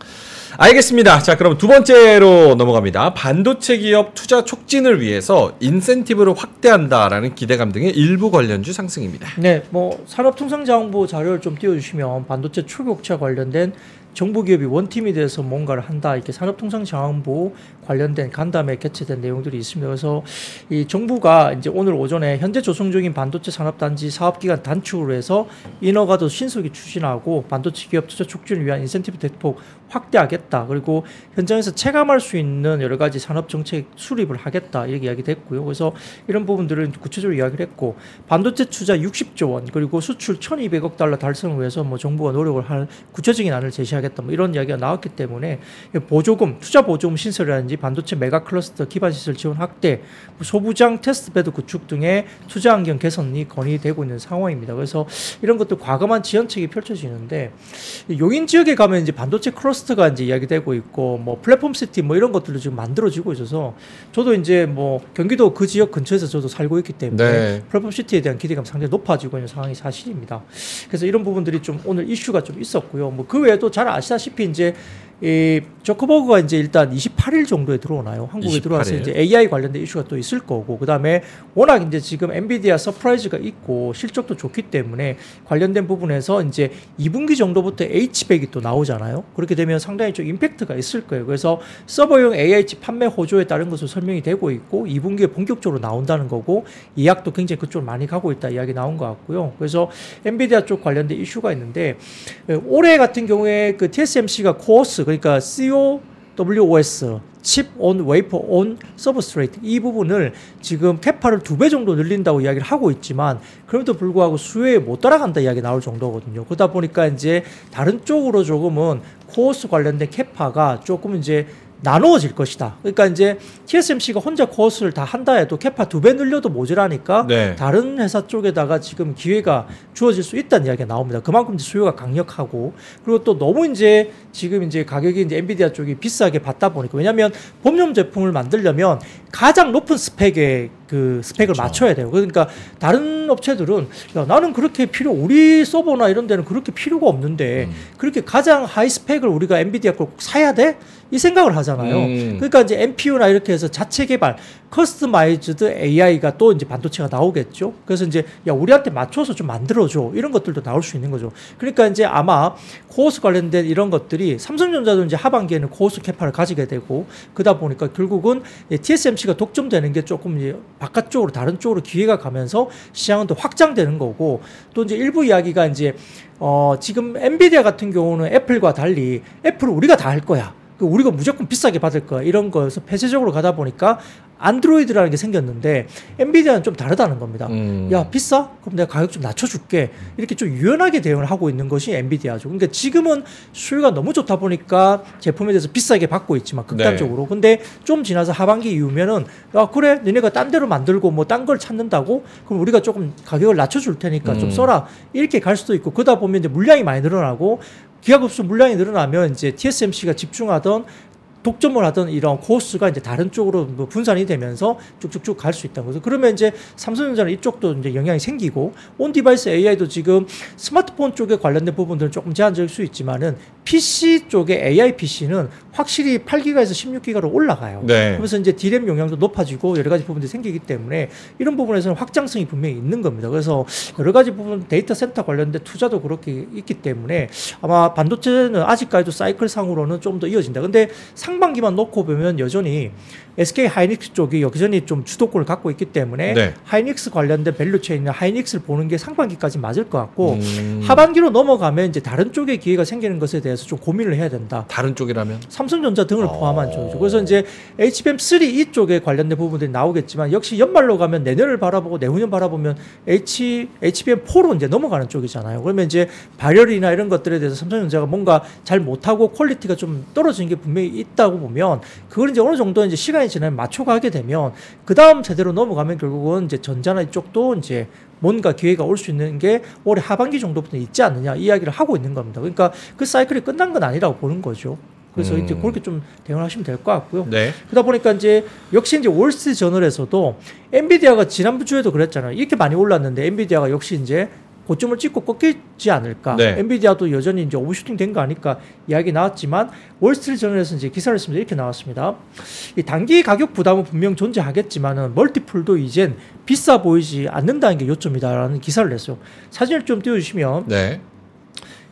알겠습니다. 자, 그럼 두 번째로 넘어갑니다. 반도체 기업 투자 촉진을 위해서 인센티브를 확대한다라는 기대감 등의 일부 관련주 상승입니다. 네, 뭐 산업통상자원부 자료를 좀 띄워주시면 반도체 초격차 관련된 정부 기업이 원팀이 돼서 뭔가를 한다 이렇게 산업통상자원부 관련된 간담회 개최된 내용들이 있습니다. 그래서 이 정부가 이제 오늘 오전에 현재 조성 중인 반도체 산업단지 사업기간 단축으로 해서 인허가도 신속히 추진하고 반도체 기업 투자 촉진을 위한 인센티브 대폭 확대하겠다. 그리고 현장에서 체감할 수 있는 여러 가지 산업 정책 수립을 하겠다 이렇게 이야기 됐고요. 그래서 이런 부분들을 구체적으로 이야기를 했고 반도체 투자 60조 원 그리고 수출 1,200억 달러 달성을 위해서 뭐 정부가 노력을 할 구체적인 안을 제시하겠다 뭐 이런 이야기가 나왔기 때문에 보조금 투자 보조금 신설이라든지 반도체 메가 클러스터 기반 시설 지원 확대 소부장 testbed 구축 등의 투자 환경 개선이 건의되고 있는 상황입니다. 그래서 이런 것도 과감한 지원책이 펼쳐지는데 용인 지역에 가면 이제 반도체 클러스터가 이제 이야기되고 있고 뭐 플랫폼 시티 뭐 이런 것들도 지금 만들어지고 있어서 저도 이제 뭐 경기도 그 지역 근처에서 저도 살고 있기 때문에 네. 플랫폼 시티에 대한 기대감 상당히 높아지고 있는 상황이 사실입니다. 그래서 이런 부분들이 좀 오늘 이슈가 좀 있었고요. 뭐 그 외에도 잘 아시다시피 이제 이 저커버그가 이제 일단 28일 정도에 들어오나요? 한국에 28일. 들어와서 이제 AI 관련된 이슈가 또 있을 거고 그다음에 워낙 이제 지금 엔비디아 surprise가 있고 실적도 좋기 때문에 관련된 부분에서 이제 2분기 정도부터 H백이 또 나오잖아요. 그렇게 되면 상당히 좀 임팩트가 있을 거예요. 그래서 서버용 AI 칩 판매 호조에 따른 것으로 설명이 되고 있고 2분기에 본격적으로 나온다는 거고 예약도 굉장히 그쪽으로 많이 가고 있다 이야기 나온 것 같고요. 그래서 엔비디아 쪽 관련된 이슈가 있는데 에, 올해 같은 경우에 그 TSMC가 CoWoS 그러니까 CoWoS Chip on Wafer on Substrate 이 부분을 지금 capa를 두 배 정도 늘린다고 이야기를 하고 있지만 그럼에도 불구하고 수요에 못 따라간다 이야기 나올 정도거든요. 그러다 보니까 이제 다른 쪽으로 조금은 CoWoS 관련된 capa가 조금 이제 나누어질 것이다. 그러니까 이제 TSMC가 혼자 CoWoS를 다 한다 해도 capa 두 배 늘려도 모자라니까 네. 다른 회사 쪽에다가 지금 기회가 주어질 수 있다는 이야기가 나옵니다. 그만큼 이제 수요가 강력하고 그리고 또 너무 이제 지금 이제 가격이 이제 엔비디아 쪽이 비싸게 받다 보니까 왜냐하면 범용 제품을 만들려면 가장 높은 스펙의 그 스펙을 맞춰야 돼요. 그러니까 다른 업체들은 야, 나는 그렇게 필요 우리 서버나 이런 데는 그렇게 필요가 없는데 그렇게 가장 high spec을 우리가 엔비디아 걸 꼭 사야 돼? 이 생각을 하잖아요. 음. 그러니까 이제 NPU나 이렇게 해서 자체 개발, customized AI가 또 이제 반도체가 나오겠죠. 그래서 이제 야 우리한테 맞춰서 좀 만들어 줘 이런 것들도 나올 수 있는 거죠. 그러니까 이제 아마 CoWoS 관련된 이런 것들이 삼성전자도 이제 하반기에는 CoWoS capa를 가지게 되고 그러다 보니까 결국은 TSMC가 독점되는 게 조금 이제 바깥쪽으로 다른 쪽으로 기회가 가면서 시장은 또 확장되는 거고 또 이제 일부 이야기가 이제 어 지금 엔비디아 같은 경우는 애플과 달리 애플은 우리가 다 할 거야. 그 우리가 무조건 비싸게 받을 거야 이런 거에서 폐쇄적으로 가다 보니까 안드로이드라는 게 생겼는데 엔비디아는 좀 다르다는 겁니다. 음. 야 비싸? 그럼 내가 가격 좀 낮춰줄게. 이렇게 좀 유연하게 대응을 하고 있는 것이 엔비디아죠. 그러니까 지금은 수요가 너무 좋다 보니까 제품에 대해서 비싸게 받고 있지만 극단적으로. 근데 좀 지나서 하반기 이후면은 야 그래 니네가 딴 데로 만들고 뭐 딴 걸 찾는다고 그럼 우리가 조금 가격을 낮춰줄 테니까 좀 음. 써라 이렇게 갈 수도 있고 그러다 보면 이제 물량이 많이 늘어나고 기하급수 물량이 늘어나면 이제 TSMC가 집중하던 독점을 하던 이런 CoWoS가 이제 다른 쪽으로 뭐 분산이 되면서 쭉쭉쭉 갈 수 있다고. 그래서 그러면 이제 삼성전자는 이쪽도 이제 영향이 생기고 on-device AI도 지금 스마트폰 쪽에 관련된 부분들은 조금 제한적일 수 있지만은 PC 쪽에 AI PC는 확실히 8기가에서 16기가로 올라가요. 네. 그래서 이제 디램 용량도 높아지고 여러 가지 부분들이 생기기 때문에 이런 부분에서는 확장성이 분명히 있는 겁니다. 그래서 여러 가지 부분 데이터 센터 관련된 투자도 그렇게 있기 때문에 아마 반도체는 아직까지도 사이클 상으로는 좀 더 이어진다. 근데 상 반기만 놓고 보면 여전히 SK 하이닉스 쪽이 여전히 좀 주도권을 갖고 있기 때문에 네. 하이닉스 관련된 value chain이나 하이닉스를 보는 게 상반기까지 맞을 것 같고 음. 하반기로 넘어가면 이제 다른 쪽에 기회가 생기는 것에 대해서 좀 고민을 해야 된다. 다른 쪽이라면 삼성전자 등을 어. 포함한 쪽이죠. 그래서 이제 HBM3 이쪽에 관련된 부분들이 나오겠지만 역시 연말로 가면 내년을 바라보고 내후년 바라보면 H HBM4로 이제 넘어가는 쪽이잖아요. 그러면 이제 발열이나 이런 것들에 대해서 삼성전자가 뭔가 잘 못하고 quality가 좀 떨어지는 게 분명히 있다고 보면 그걸 이제 어느 정도 이제 시간 이 지나면 맞춰가게 되면 그 다음 세대로 넘어가면 결국은 이제 전자나 이쪽도 이제 뭔가 기회가 올 수 있는 게 올해 하반기 정도부터 있지 않느냐 이 이야기를 하고 있는 겁니다. 그러니까 그 사이클이 끝난 건 아니라고 보는 거죠. 그래서 음. 이제 그렇게 좀 대응을 하시면 될 것 같고요. 네. 그러다 보니까 이제 역시 이제 월스트리트 저널에서도 엔비디아가 지난주 주에도 그랬잖아요. 이렇게 많이 올랐는데 엔비디아가 역시 이제 고점을 찍고 꺾이지 않을까. 네. 엔비디아도 여전히 이제 overshooting 된 거 아닐까 이야기 나왔지만 월스트리트 저널에서 이제 기사를 쓰면서 이렇게 나왔습니다. 이 단기 가격 부담은 분명 존재하겠지만은 multiple도 이젠 비싸 보이지 않는다는 게 요점이다라는 기사를 냈어요. 사진을 좀 띄워주시면 네.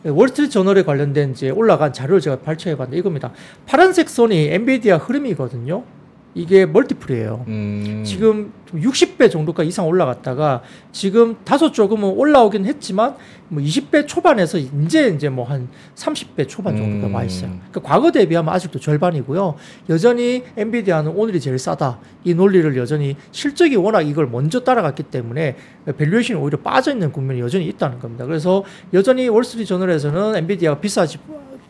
월스트리트 저널에 관련된 이제 올라간 자료를 제가 발췌해봤는데 이겁니다. 파란색 선이 엔비디아 흐름이거든요. 이게 멀티플이에요. 음. 지금 60배 정도가 이상 올라갔다가 지금 다소 조금은 올라오긴 했지만 뭐 20배 초반에서 이제 이제 뭐 한 30배 초반 정도가 음. 와 있어요. 그러니까 과거 대비하면 아직도 절반이고요. 여전히 엔비디아는 오늘이 제일 싸다. 이 논리를 여전히 실적이 워낙 이걸 먼저 따라갔기 때문에 valuation이 오히려 빠져 있는 국면이 여전히 있다는 겁니다. 그래서 여전히 월스트리트 저널에서는 엔비디아가 비싸지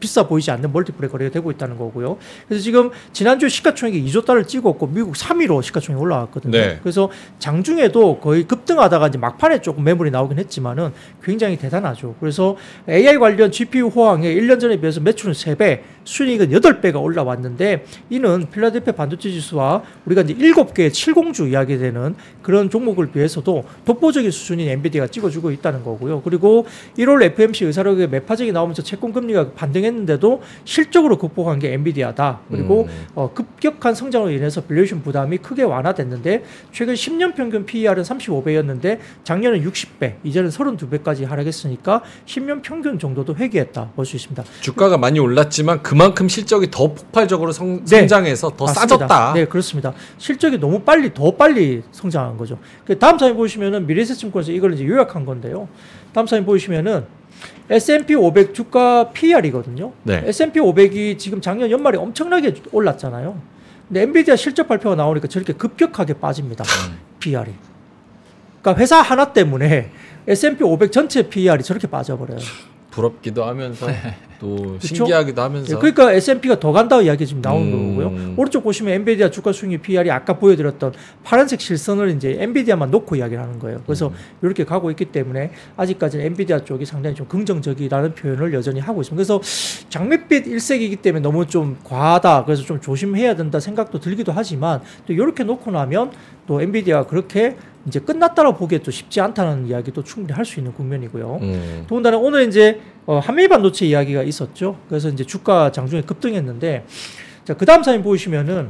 비싸 보이지 않는 multiple의 거래가 되고 있다는 거고요. 그래서 지금 지난주 시가총액이 2조 달러를 찍었고 미국 3위로 시가총액이 올라왔거든요. 네. 그래서 장중에도 거의 급등하다가 이제 막판에 조금 매물이 나오긴 했지만은 굉장히 대단하죠. 그래서 AI 관련 GPU 호황에 1년 전에 비해서 매출은 3배, 순이익은 8배가 올라왔는데 이는 필라델피아 반도체 지수와 우리가 이제 7개의 70주 이야기되는 그런 종목을 비해서도 독보적인 수준인 엔비디아가 찍어주고 있다는 거고요. 그리고 1월 FOMC 의사록에 매파적이 나오면서 채권 금리가 반등했 는데도 실적으로 극복한 게 엔비디아다. 그리고 음. 어, 급격한 성장으로 인해서 valuation 부담이 크게 완화됐는데 최근 10년 평균 PER은 35배였는데 작년은 60배, 이제는 32배까지 하락했으니까 10년 평균 정도도 회귀했다 볼 수 있습니다. 주가가 많이 올랐지만 그만큼 실적이 더 폭발적으로 성, 네. 성장해서 더 맞습니다. 싸졌다. 네, 그렇습니다. 실적이 너무 빨리 더 빨리 성장한 거죠. 그 다음 사진 보시면은 미래에셋증권에서 이걸 이제 요약한 건데요. 다음 사진 보시면은 S&P 500 주가 PR이거든요. 네. S&P 500이 지금 작년 연말에 엄청나게 올랐잖아요. 근데 엔비디아 실적 발표가 나오니까 저렇게 급격하게 빠집니다. PR이. 그러니까 회사 하나 때문에 S&P 500 전체 PR이 저렇게 빠져버려요. 부럽기도 하면서 또 그쵸? 신기하기도 하면서 예, 그러니까 S&P가 더 간다고 이야기 지금 나오는 음. 거고요. 오른쪽 보시면 엔비디아 주가 수익률 PR이 아까 보여드렸던 파란색 실선을 이제 엔비디아만 놓고 이야기를 하는 거예요. 그래서 이렇게 가고 있기 때문에 아직까지는 엔비디아 쪽이 상당히 좀 긍정적이라는 표현을 여전히 하고 있습니다. 그래서 장밋빛 일색이기 때문에 너무 좀 과하다. 그래서 좀 조심해야 된다 생각도 들기도 하지만 또 이렇게 놓고 나면 또 엔비디아가 그렇게 이제 끝났다고 보기에 또 쉽지 않다는 이야기도 충분히 할 수 있는 국면이고요. 음. 더군다나 오늘 이제 어, 한미 반도체 이야기가 있었죠. 그래서 이제 주가 장중에 급등했는데 자, 그 다음 사진 보시면은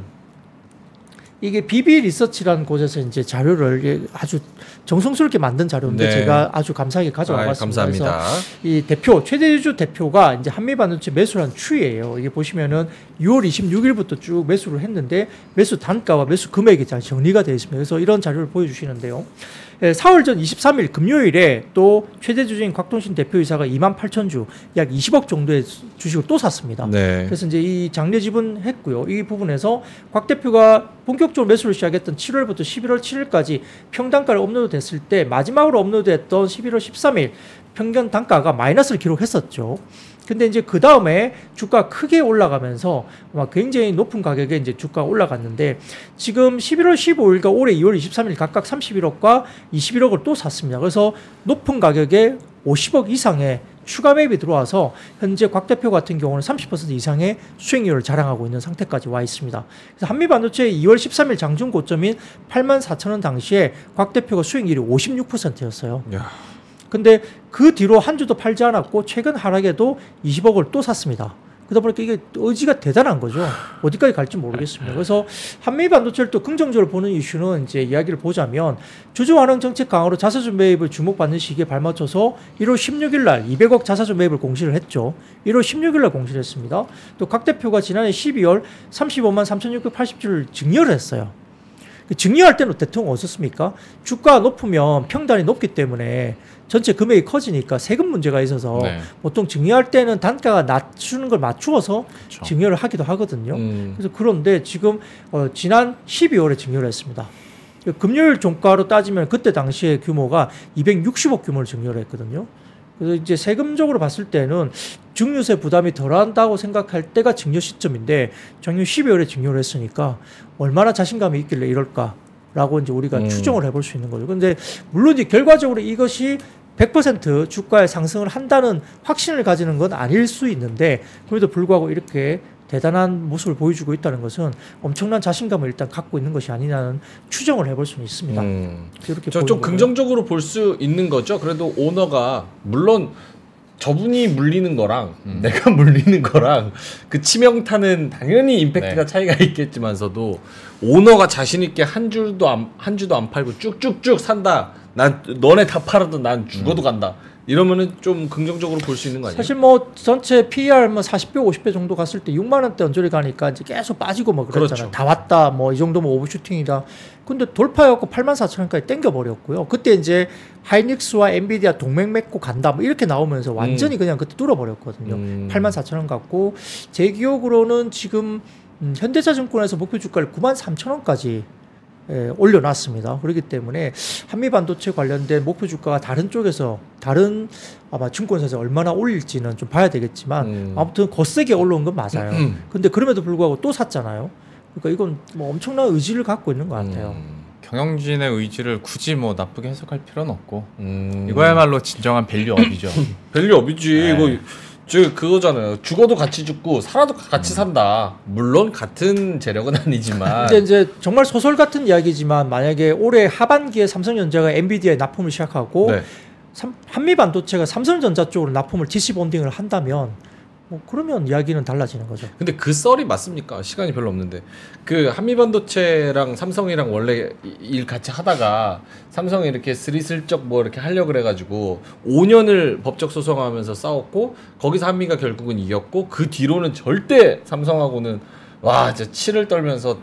이게 비비 리서치라는 곳에서 이제 자료를 예, 아주 정성스럽게 만든 자료인데 네. 제가 아주 감사하게 아이, 가져와 봤습니다. 감사합니다. 이 대표 최대주 대표가 이제 한미 반도체 매수를 한 추이예요. 이게 보시면은 6월 26일부터 쭉 매수를 했는데 매수 단가와 매수 금액이 잘 정리가 되어 있습니다. 그래서 이런 자료를 보여주시는데요. 예, 4월 전 23일 금요일에 또 최대 주주인 곽동신 대표이사가 2만 8천 주, 약 20억 정도의 주식을 또 샀습니다. 네. 그래서 이제 이 장려 지분했고요. 이 부분에서 곽 대표가 본격적으로 매수를 시작했던 7월부터 11월 7일까지 평단가를 업로드 됐을 때 마지막으로 업로드했던 11월 13일 평균 단가가 마이너스를 기록했었죠. 근데 이제 그 다음에 주가 크게 올라가면서 막 굉장히 높은 가격에 이제 주가가 올라갔는데 지금 11월 15일과 올해 2월 23일 각각 31억과 21억을 또 샀습니다. 그래서 높은 가격에 50억 이상의 추가 매입이 들어와서 현재 곽 대표 같은 경우는 30% 이상의 수익률을 자랑하고 있는 상태까지 와 있습니다. 그래서 한미반도체 2월 13일 장중 고점인 8만 4천 원 당시에 곽 대표가 수익률이 56%였어요. 야. 근데 그 뒤로 한 주도 팔지 않았고 최근 하락에도 20억을 또 샀습니다. 그러다 보니까 이게 의지가 대단한 거죠. 어디까지 갈지 모르겠습니다. 그래서 한미 반도체를 또 긍정적으로 보는 이슈는 이제 이야기를 보자면 주주 완화 정책 강화로 자사주 매입을 주목받는 시기에 발맞춰서 1월 16일 날 200억 자사주 매입을 공시를 했죠. 1월 16일 날 공시를 했습니다. 또 각 대표가 지난해 12월 35만 3,680주를 증여를 했어요. 그 증여할 때는 대통령 어떻습니까? 주가가 높으면 평단이 높기 때문에 전체 금액이 커지니까 세금 문제가 있어서 네. 보통 증여할 때는 단가가 낮추는 걸 맞추어서 그렇죠. 증여를 하기도 하거든요. 음. 그래서 그런데 지금 어, 지난 12월에 증여를 했습니다. 그 금요일 종가로 따지면 그때 당시의 규모가 260억 규모를 증여를 했거든요. 그래서 이제 세금적으로 봤을 때는 증여세 부담이 덜한다고 생각할 때가 증여 시점인데 작년 12월에 증여를 했으니까 얼마나 자신감이 있길래 이럴까 라고 이제 우리가 음. 추정을 해볼 수 있는 거죠. 근데 물론 이제 결과적으로 이것이 100% 주가의 상승을 한다는 확신을 가지는 건 아닐 수 있는데 그래도 불구하고 이렇게 대단한 모습을 보여주고 있다는 것은 엄청난 자신감을 일단 갖고 있는 것이 아니냐는 추정을 해볼 수는 있습니다. 음. 이렇게 좀. 긍정적으로 볼 수 있는 거죠. 그래도 오너가 물론 저분이 물리는 거랑 음. 내가 물리는 거랑 그 치명타는 당연히 임팩트가 네. 차이가 있겠지만서도 오너가 자신 있게 한 줄도 안, 한 주도 안 팔고 쭉쭉쭉 산다. 난 너네 다 팔아도 난 음. 죽어도 간다. 이러면은 좀 긍정적으로 볼 수 있는 거 아니에요? 사실 뭐 전체 PER 뭐 40배, 50배 정도 갔을 때 6만 원대 언저리 가니까 이제 계속 빠지고 뭐 그랬잖아요. 그렇죠. 다 왔다. 뭐 이 정도면 오버슈팅이다. 근데 돌파해갖고 8만 4천 원까지 땡겨 버렸고요. 그때 이제 하이닉스와 엔비디아 동맹 맺고 간다. 뭐 이렇게 나오면서 완전히 그냥 그때 뚫어버렸거든요. 음. 8만 4천 원 갖고 제 기억으로는 지금 음, 현대차증권에서 목표 주가를 9만 3천 원까지 예, 올려놨습니다. 그렇기 때문에 한미 반도체 관련된 목표 주가가 다른 쪽에서 다른 아마 증권사에서 얼마나 올릴지는 좀 봐야 되겠지만 음. 아무튼 거세게 올라온 건 맞아요. 근데 그럼에도 불구하고 또 샀잖아요. 그러니까 이건 뭐 엄청난 의지를 갖고 있는 것 같아요. 음. 경영진의 의지를 굳이 뭐 나쁘게 해석할 필요는 없고 음. 이거야말로 진정한 밸류업이죠. 밸류업이지. 네. 이거 저 그거잖아요. 죽어도 같이 죽고 살아도 같이 산다. 물론 같은 재력은 아니지만. 근데 이제 정말 소설 같은 이야기지만 만약에 올해 하반기에 삼성전자가 엔비디아에 납품을 시작하고 네. 삼- 한미 반도체가 삼성전자 쪽으로 납품을 DC 본딩을 한다면 뭐 그러면 이야기는 달라지는 거죠. 근데 그 썰이 맞습니까? 시간이 별로 없는데 그 한미반도체랑 삼성이랑 원래 이- 일 같이 하다가 삼성이 이렇게 스리슬쩍 뭐 이렇게 하려 고 그래가지고 5년을 법적 소송하면서 싸웠고 거기서 한미가 결국은 이겼고 그 뒤로는 절대 삼성하고는 와 진짜 치를 떨면서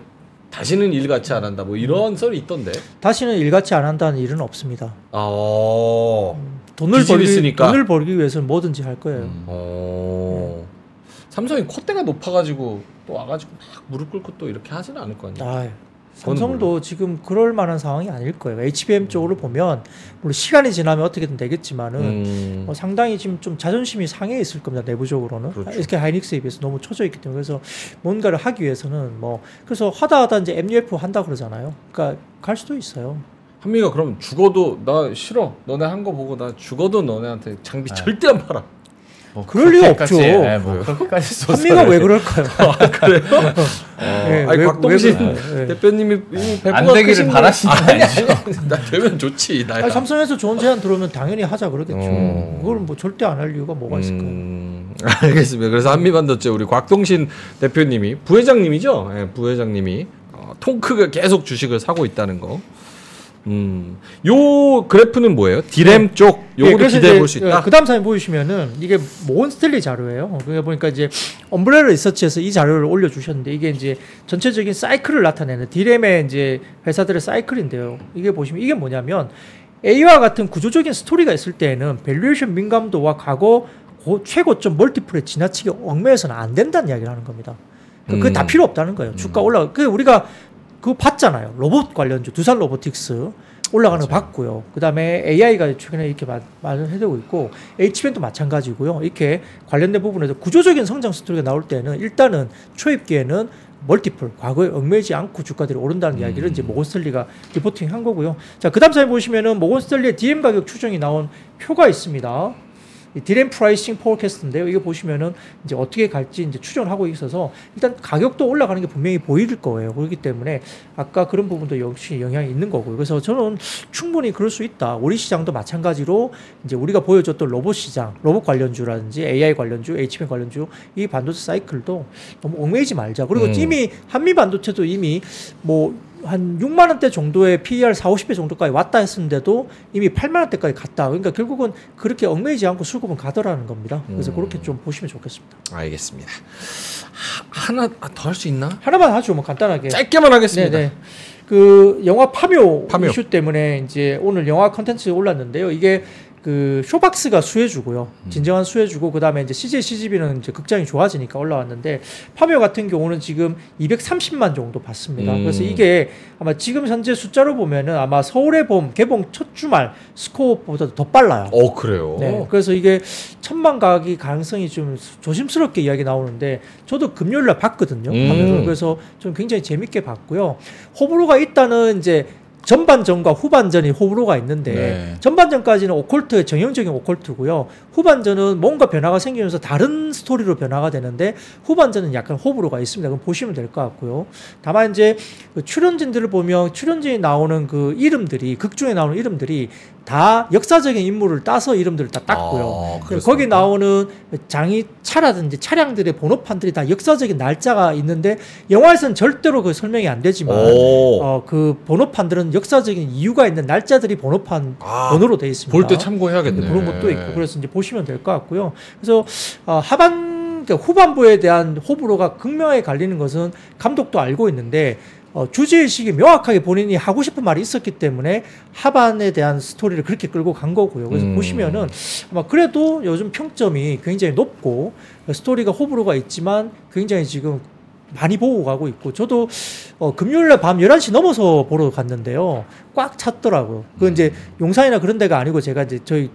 다시는 일 같이 안 한다 뭐 이런 썰이 있던데. 다시는 일같이 안 한다는 일은 없습니다. 아, 어. 돈을 벌기, 있으니까. 돈을 벌기 위해서는 뭐든지 할 거예요. 음. 어. 삼성이 콧대가 높아가지고 또 와가지고 막 무릎 꿇고 또 이렇게 하지는 않을 거 아니야. 아, 삼성도 지금 그럴 만한 상황이 아닐 거예요. HBM 쪽으로 보면 물론 시간이 지나면 어떻게든 되겠지만은 음. 어, 상당히 지금 좀 자존심이 상해 있을 겁니다 내부적으로는 그렇죠. SK 하이닉스에 비해서 너무 처져 있기 때문에 그래서 뭔가를 하기 위해서는 뭐 그래서 하다 하다 이제 MUF 한다 그러잖아요. 그러니까 갈 수도 있어요. 한미가 그럼 죽어도 나 싫어. 너네 한 거 보고 나 죽어도 너네한테 장비 네. 절대 안 팔아. 뭐 그럴 리가 없죠. 예, 뭐 그렇게까지 한미가 왜 그럴까요? 그래요? 예, 아니 왜- 곽동신 왜? 예. 대표님이 안 되기를 바라시는 거 아니? 아니, 나 되면 좋지. 나야. 아니, 삼성에서 좋은 제안 들어오면 당연히 하자 그러겠죠. 어. 그걸 뭐 절대 안 할 이유가 뭐가 있을까요? 음, 알겠습니다. 그래서 한미반도체 우리 곽동신 대표님이 부회장님이죠. 예, 부회장님이 어, 통크게 계속 주식을 사고 있다는 거. 음, 요 그래프는 뭐예요? 디램 쪽 요거도 그래서 기대해 이제 볼수 있다. 그 다음 사진 보시면은 이게 모건스탠리 자료예요. 그러다 보니까 이제 엄브렐라 리서치에서 이 자료를 올려 주셨는데 이게 이제 전체적인 사이클을 나타내는 디램의 이제 회사들의 사이클인데요. 이게 보시면 이게 뭐냐면 A와 같은 구조적인 스토리가 있을 때에는 valuation 민감도와 과거 고 최고점 multiple에 지나치게 얽매여서는 안 된다는 이야기를 하는 겁니다. 그- 그게 다 음. 필요 없다는 거예요. 주가 올라. 그 우리가 그거 봤잖아요. 로봇 관련주 두산 로보틱스 올라가는 거 봤고요. 그다음에 AI가 최근에 이렇게 마- 말을 해대고 있고 HBM도 마찬가지고요. 이렇게 관련된 부분에서 구조적인 성장 스토리가 나올 때는 일단은 초입기에는 multiple 과거에 얽매이지 않고 주가들이 오른다는 이야기를 이제 모건스탠리가 reporting 한 거고요. 자, 그다음 사진 보시면은 모건스탠리의 디램 가격 추정이 나온 표가 있습니다. 이 디램 pricing forecast인데요. 이거 보시면은 이제 어떻게 갈지 이제 추정을 하고 있어서 일단 가격도 올라가는 게 분명히 보일 거예요. 그렇기 때문에 아까 그런 부분도 역시 영향이 있는 거고요. 그래서 저는 충분히 그럴 수 있다. 우리 시장도 마찬가지로 이제 우리가 보여줬던 로봇 시장, 로봇 관련주라든지 AI 관련주, HBM 관련주 이 반도체 사이클도 너무 얽매이지 말자. 그리고 음. 이미 한미 반도체도 이미 뭐 한 6만 원대 정도의 PER 4, 50배 정도까지 왔다 했었는데도 이미 8만 원대까지 갔다. 그러니까 결국은 그렇게 얽매이지 않고 수급은 가더라는 겁니다. 그래서 음. 그렇게 좀 보시면 좋겠습니다. 알겠습니다. 하, 하나 더 할 수 있나? 하나만 하죠, 뭐 간단하게. 짧게만 하겠습니다. 네네. 그 영화 파묘, 파묘. 이슈 때문에 이제 오늘 영화 컨텐츠 올랐는데요. 이게 그 쇼박스가 수혜주고요. 음. 진정한 수혜주고 그다음에 이제 CJ CGV는 이제 극장이 좋아지니까 올라왔는데 파묘 같은 경우는 지금 230만 정도 받습니다. 음. 그래서 이게 아마 지금 현재 숫자로 보면은 아마 서울의 봄 개봉 첫 주말 스코어보다 더 빨라요. 어 그래요. 네, 그래서 이게 천만 가기 가능성이 좀 조심스럽게 이야기 나오는데 저도 금요일 날 봤거든요. 음. 화면을. 그래서 좀 굉장히 재밌게 봤고요. 호불호가 있다는 이제 전반전과 후반전이 호불호가 있는데 네. 전반전까지는 오컬트의 정형적인 오컬트고요. 후반전은 뭔가 변화가 생기면서 다른 스토리로 변화가 되는데 후반전은 약간 호불호가 있습니다. 그럼 보시면 될 것 같고요. 다만 이제 그 출연진들을 보면 출연진이 나오는 그 이름들이 극 중에 나오는 이름들이 다 역사적인 인물을 따서 이름들을 다 땄고요. 아, 그 그렇습니까? 거기 나오는 장이 차라든지 차량들의 번호판들이 다 역사적인 날짜가 있는데 영화에서는 절대로 그 설명이 안 되지만 오. 어, 그 번호판들은 역사적인 이유가 있는 날짜들이 번호판 아, 번호로 되어 있습니다. 볼 때 참고해야겠네. 네, 그런 것도 있고 그래서 이제 보시면 될 것 같고요. 그래서 어, 하반 그러니까 후반부에 대한 호불호가 극명하게 갈리는 것은 감독도 알고 있는데 어, 주제의식이 명확하게 본인이 하고 싶은 말이 있었기 때문에 하반에 대한 스토리를 그렇게 끌고 간 거고요. 그래서 음. 보시면은 아마 그래도 요즘 평점이 굉장히 높고 스토리가 호불호가 있지만 굉장히 지금 많이 보고 가고 있고 저도 어, 금요일 날 밤 11시 넘어서 보러 갔는데요. 꽉 찼더라고요. 그 이제 용산이나 그런 데가 아니고 제가 이제 저희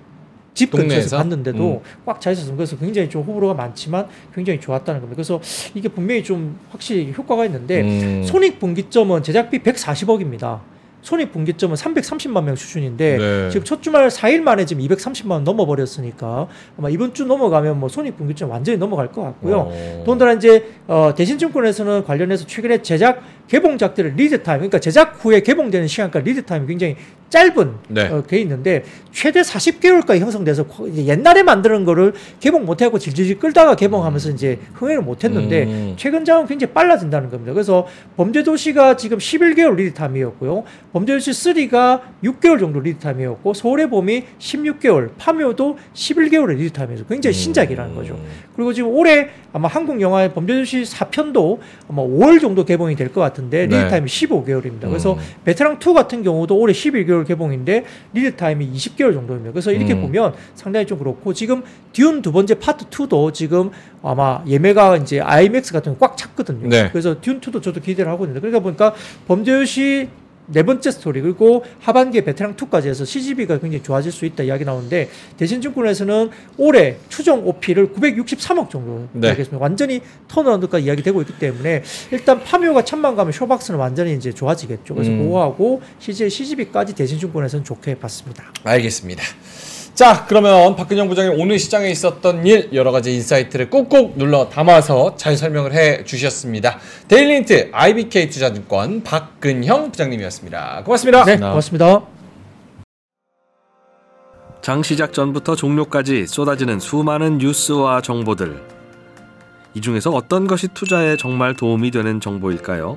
집 근처에서? 봤는데도 음. 꽉차 있었어요. 그래서 굉장히 좀 호불호가 많지만 굉장히 좋았다는 겁니다. 그래서 이게 분명히 좀 확실히 효과가 있는데 음. 손익 분기점은 제작비 140억입니다. 손익 분기점은 330만 명 수준인데 네. 지금 첫 주말 4일 만에 지금 230만 원 넘어버렸으니까 아마 이번 주 넘어가면 뭐 손익 분기점 완전히 넘어갈 것 같고요. 어. 더군다나 이제 어, 대신증권에서는 관련해서 최근에 제작 개봉작들의 lead time, 그러니까 제작 후에 개봉되는 시간과 lead time이 굉장히 짧은 네. 어, 게 있는데 최대 40개월까지 형성돼서 옛날에 만드는 거를 개봉 못하고 질질질 끌다가 개봉하면서 이제 흥행을 못했는데 음. 최근 작은 굉장히 빨라진다는 겁니다. 그래서 범죄도시가 지금 11개월 lead time이었고요. 범죄도시 3가 6개월 정도 lead time이었고 서울의 봄이 16개월, 파묘도 11개월의 lead time이어서 굉장히 신작이라는 거죠. 그리고 지금 올해 아마 한국 영화의 범죄도시 4편도 아마 5월 정도 개봉이 될 것 같은 데 네. lead time이 15개월입니다. 그래서 음. 베테랑 2 같은 경우도 올해 11개월 11월 개봉인데 lead time이 20개월 정도입니다. 그래서 이렇게 음. 보면 상당히 좀 그렇고 지금 듄 두 번째 파트 2도 지금 아마 예매가 이제 IMAX 같은 거 꽉 찼거든요. 네. 그래서 듄 2도 저도 기대를 하고 있는데 그러다 보니까 범죄도시 네 번째 스토리 그리고 하반기에 베테랑 2까지 해서 CGV가 굉장히 좋아질 수 있다 이야기 나오는데 대신증권에서는 올해 추정 OP를 963억 정도 네. 이야기했습니다. 완전히 turnaround까지 이야기되고 있기 때문에 일단 파묘가 천만 가면 쇼박스는 완전히 이제 좋아지겠죠. 그래서 음. 그거하고 CJ CGV까지 대신증권에서는 좋게 봤습니다. 알겠습니다. 자, 그러면 박근형 부장님 오늘 시장에 있었던 일 여러 가지 insight를 꾹꾹 눌러 담아서 잘 설명을 해 주셨습니다. 데일리힌트 IBK 투자증권 박근형 부장님이었습니다. 고맙습니다. 네, 고맙습니다. 장 시작 전부터 종료까지 쏟아지는 수많은 뉴스와 정보들. 이 중에서 어떤 것이 투자에 정말 도움이 되는 정보일까요?